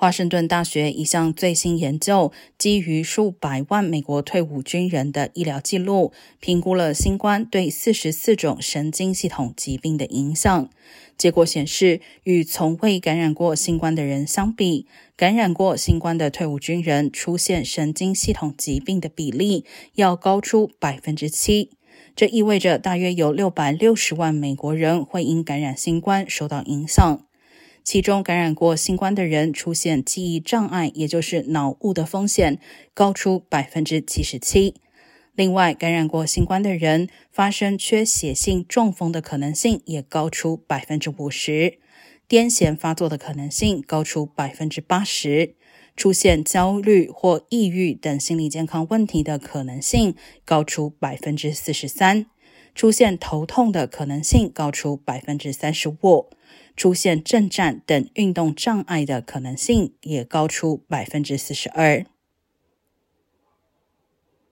华盛顿大学一项最新研究，基于数百万美国退伍军人的医疗记录，评估了新冠对四十四种神经系统疾病的影响。结果显示，与从未感染过新冠的人相比，感染过新冠的退伍军人出现神经系统疾病的比例要高出百分之七。这意味着大约有六百六十万美国人会因感染新冠受到影响。其中，感染过新冠的人出现记忆障碍，也就是脑雾的风险高出百分之七十七。另外，感染过新冠的人发生缺血性中风的可能性也高出百分之五十，癫痫发作的可能性高出百分之八十，出现焦虑或抑郁等心理健康问题的可能性高出百分之四十三，出现头痛的可能性高出百分之三十五。出现震颤等运动障碍的可能性也高出百分之四十二。